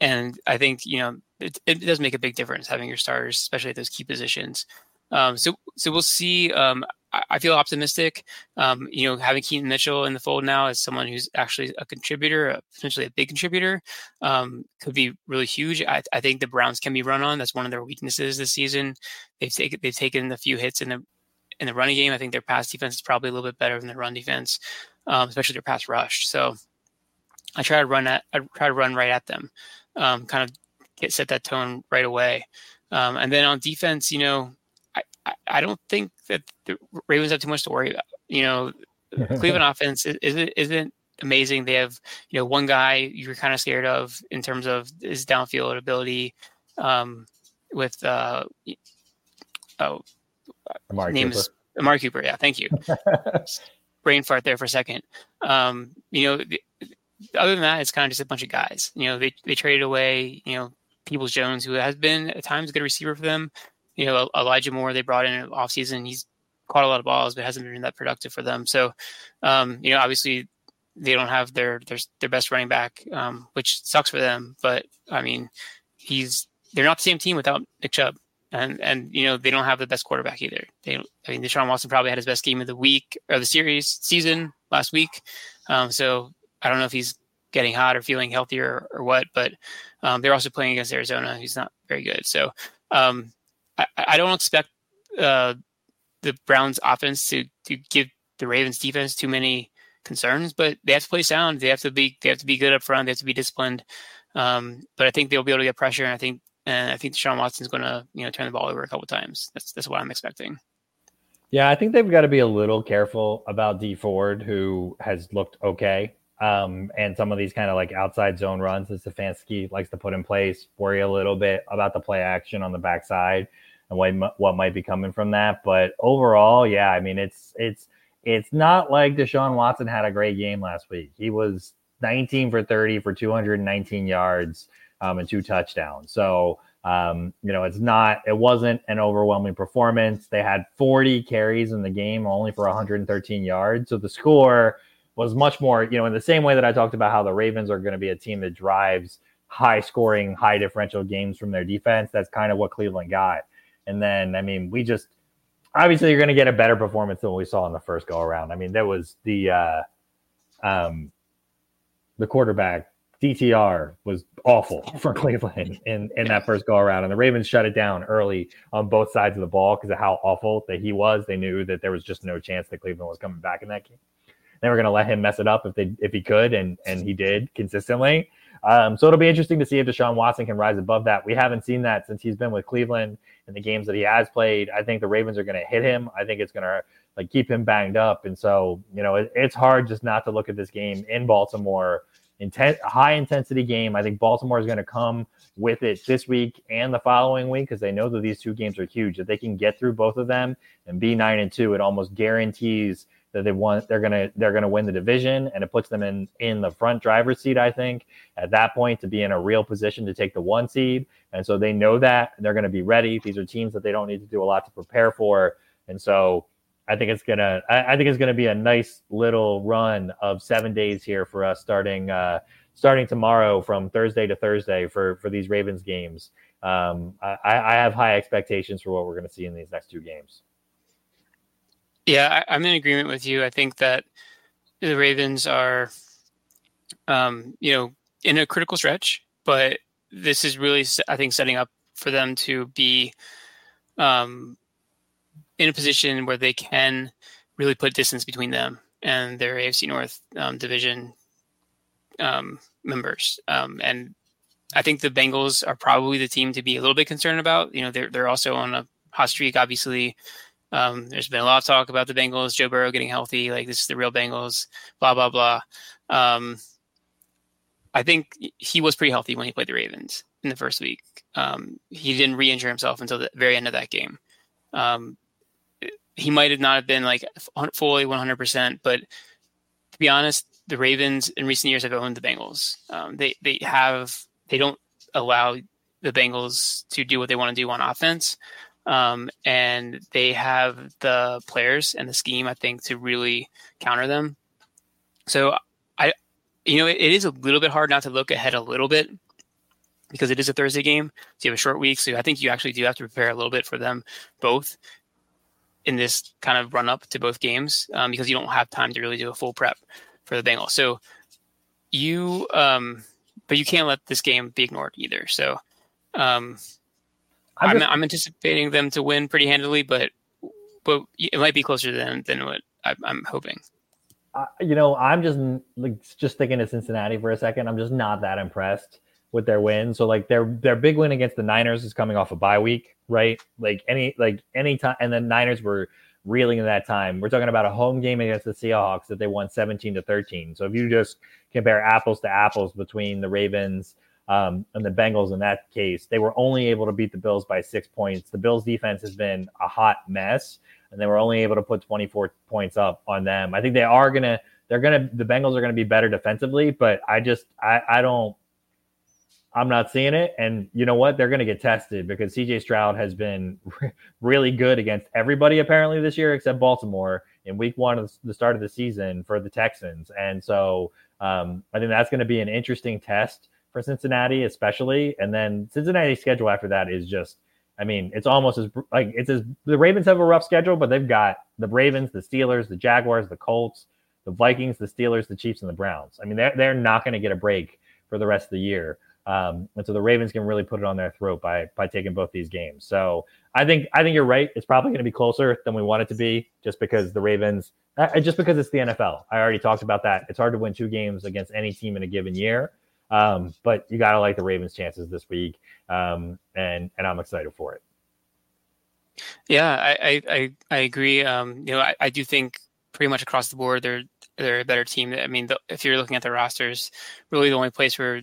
and I think you know it, it does make a big difference having your starters, especially at those key positions. Um, so so we'll see. Um, I feel optimistic. Um, you know, having Keaton Mitchell in the fold now as someone who's actually a contributor, a, potentially a big contributor, um, could be really huge. I, I, think the Browns can be run on. That's one of their weaknesses this season. They've taken they've taken a few hits in the in the running game. I think their pass defense is probably a little bit better than their run defense, um, especially their pass rush. So I try to run at I try to run right at them, um, kind of get set that tone right away. Um, and then on defense, you know, I, I don't think that the Ravens have too much to worry about. You know, (laughs) Cleveland offense isn't isn't amazing. They have you know one guy you're kind of scared of in terms of his downfield ability. Um, with uh, oh, Amari name Cooper. is Amari Cooper. Yeah, thank you. (laughs) Brain fart there for a second. Um, you know, the, other than that, it's kind of just a bunch of guys. You know, they they traded away you know Peoples Jones, who has been at times a good receiver for them you know, Elijah Moore they brought in off season. He's caught a lot of balls, but hasn't been that productive for them. So, um, you know, obviously they don't have their their their best running back, um, which sucks for them. But I mean, he's they're not the same team without Nick Chubb, and and you know they don't have the best quarterback either. They, I mean, Deshaun Watson probably had his best game of the week or the series season last week. Um, so I don't know if he's getting hot or feeling healthier or, or what, but um, they're also playing against Arizona, who's not very good. So um, I, I don't expect uh, the Browns offense to to give the Ravens defense too many concerns, but they have to play sound. They have to be they have to be good up front. They have to be disciplined. Um, but I think they'll be able to get pressure, and I think and I think Deshaun Watson's going to you know turn the ball over a couple times. That's that's what I'm expecting. Yeah, I think they've got to be a little careful about D Ford, who has looked okay. Um, and some of these kind of like outside zone runs that Stefanski likes to put in place, worry a little bit about the play action on the backside and what, what might be coming from that. But overall, yeah, I mean, it's, it's, it's not like Deshaun Watson had a great game last week. He was 19 for 30 for 219 yards um, and two touchdowns. So, um, you know, it's not, it wasn't an overwhelming performance. They had 40 carries in the game, only for 113 yards. So the score was much more, you know, in the same way that I talked about how the Ravens are going to be a team that drives high scoring, high differential games from their defense. That's kind of what Cleveland got. And then, I mean, we just, obviously you're going to get a better performance than we saw in the first go around. I mean, that was the uh, um, the quarterback DTR was awful (laughs) for Cleveland in in that first go around, and the Ravens shut it down early on both sides of the ball because of how awful that he was. They knew that there was just no chance that Cleveland was coming back in that game. They were going to let him mess it up if they if he could, and and he did consistently. Um, so it'll be interesting to see if Deshaun Watson can rise above that. We haven't seen that since he's been with Cleveland in the games that he has played. I think the Ravens are going to hit him. I think it's going to like keep him banged up, and so you know it, it's hard just not to look at this game in Baltimore. Intent, high intensity game. I think Baltimore is going to come with it this week and the following week because they know that these two games are huge. If they can get through both of them and be nine and two, it almost guarantees that they want they're gonna they're gonna win the division and it puts them in in the front driver's seat i think at that point to be in a real position to take the one seed. And so they know that and they're to be ready. These are teams that they don't need to do a lot to prepare for. And so i think it's gonna i, I think it's gonna be a nice little run of seven days here for us starting uh starting tomorrow from thursday to thursday for for these ravens games. Um i i have high expectations for what we're going to see in these next two games yeah, I, am in agreement with you. I think that the Ravens are, um, you know, in a critical stretch, but this is really, I think, setting up for them to be um, in a position where they can really put distance between them and their AFC North um, division um, members. Um, and I think the Bengals are probably the team to be a little bit concerned about. You know, they're they're also on a hot streak, obviously. Um, there's been a lot of talk about the Bengals, Joe Burrow getting healthy, like this is the real Bengals, blah blah blah. Um, I think he was pretty healthy when he played the Ravens in the first week. Um, he didn't re-injure himself until the very end of that game. Um, he might have not have been like fully 100%, but to be honest, the Ravens in recent years have owned the Bengals. Um, they they have they don't allow the Bengals to do what they want to do on offense. Um, and they have the players and the scheme, I think, to really counter them. So I, you know, it, it is a little bit hard not to look ahead a little bit because it is a Thursday game. So you have a short week. So I think you actually do have to prepare a little bit for them both in this kind of run up to both games um, because you don't have time to really do a full prep for the Bengals. So you, um, but you can't let this game be ignored either. So, um, I'm, I'm, I'm, anticipating them to win pretty handily, but but it might be closer than than what I, am hoping. Uh, you know, I'm just like just thinking of Cincinnati for a second. I'm just not that impressed with their win. So like their their big win against the Niners is coming off a bye week, right? Like any like any time, and the Niners were reeling in that time. We're talking about a home game against the Seahawks that they won 17 to 13. So if you just compare apples to apples between the Ravens um, and the Bengals in that case, they were only able to beat the Bills by six points. The Bills defense has been a hot mess, and they were only able to put 24 points up on them. I think they are gonna, they're gonna, the Bengals are gonna be better defensively, but I just, I, I don't, I'm not seeing it. And you know what? They're going to get tested because CJ Stroud has been (laughs) really good against everybody apparently this year except Baltimore in week one of the start of the season for the Texans. And so um, I think that's going to be an interesting test for Cincinnati, especially. And then Cincinnati's schedule after that is just, I mean, it's almost as like it's as the Ravens have a rough schedule, but they've got the Ravens, the Steelers, the Jaguars, the Colts, the Vikings, the Steelers, the Chiefs, and the Browns. I mean, they're they're not going to get a break for the rest of the year. Um, and so the Ravens can really put it on their throat by by taking both these games. So I think I think you're right. It's probably going to be closer than we want it to be, just because the Ravens, uh, just because it's the NFL. I already talked about that. It's hard to win two games against any team in a given year. Um, but you got to like the Ravens' chances this week, um, and and I'm excited for it. Yeah, I I I, agree. Um, you know, I, I do think pretty much across the board they're they're a better team. I mean, the, if you're looking at the rosters, really the only place where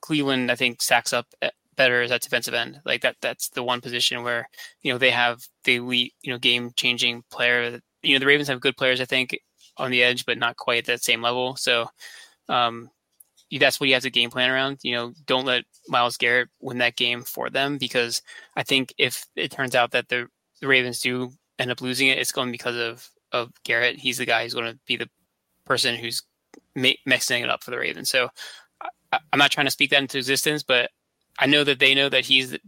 Cleveland I think stacks up eh, better is at defensive end. Like that that's the one position where you know they have the elite you know game changing player. You know the Ravens have good players I think on the edge, but not quite at that same level. So um, that's what you have to game plan around. You know, don't let Myles Garrett win that game for them because I think if it turns out that the, the Ravens do end up losing it, it's going because of of Garrett. He's the guy who's going to be the person who's ma- mixing it up for the Ravens. So I, am not trying to speak that into existence, but I know that they know that he's the,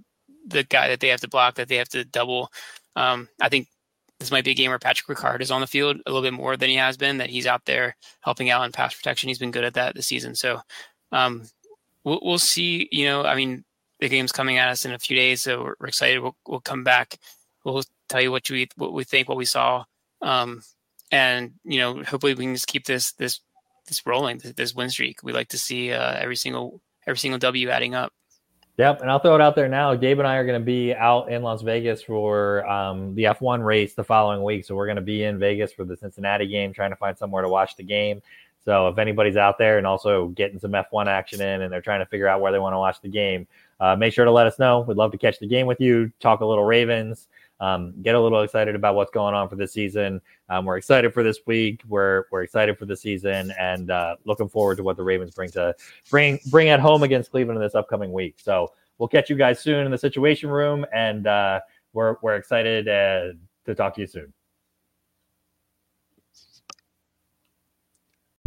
the guy that they have to block, that they have to double. Um, I think this might be a game where Patrick Ricard is on the field a little bit more than he has been, that he's out there helping out in pass protection. He's been good at that this season. So um, we'll, we'll see. You know, I mean, the game's coming at us in a few days, so we're, we're excited. We'll, we'll come back. We'll tell you what we what we think, what we saw, um, and you know, hopefully we can just keep this this this rolling, this, this win streak. We like to see uh, every single every single W adding up. Yep, and I'll throw it out there now. Gabe and I are going to be out in Las Vegas for um, the F1 race the following week. So we're going to be in Vegas for the Cincinnati game, trying to find somewhere to watch the game. So if anybody's out there and also getting some F1 action in and they're trying to figure out where they want to watch the game, uh, make sure to let us know. We'd love to catch the game with you, talk a little Ravens, um, get a little excited about what's going on for this season. Um, we're excited for this week. We're we're excited for the season and uh, looking forward to what the Ravens bring to bring bring at home against Cleveland in this upcoming week. So we'll catch you guys soon in the Situation Room, and uh, we're we're excited uh, to talk to you soon.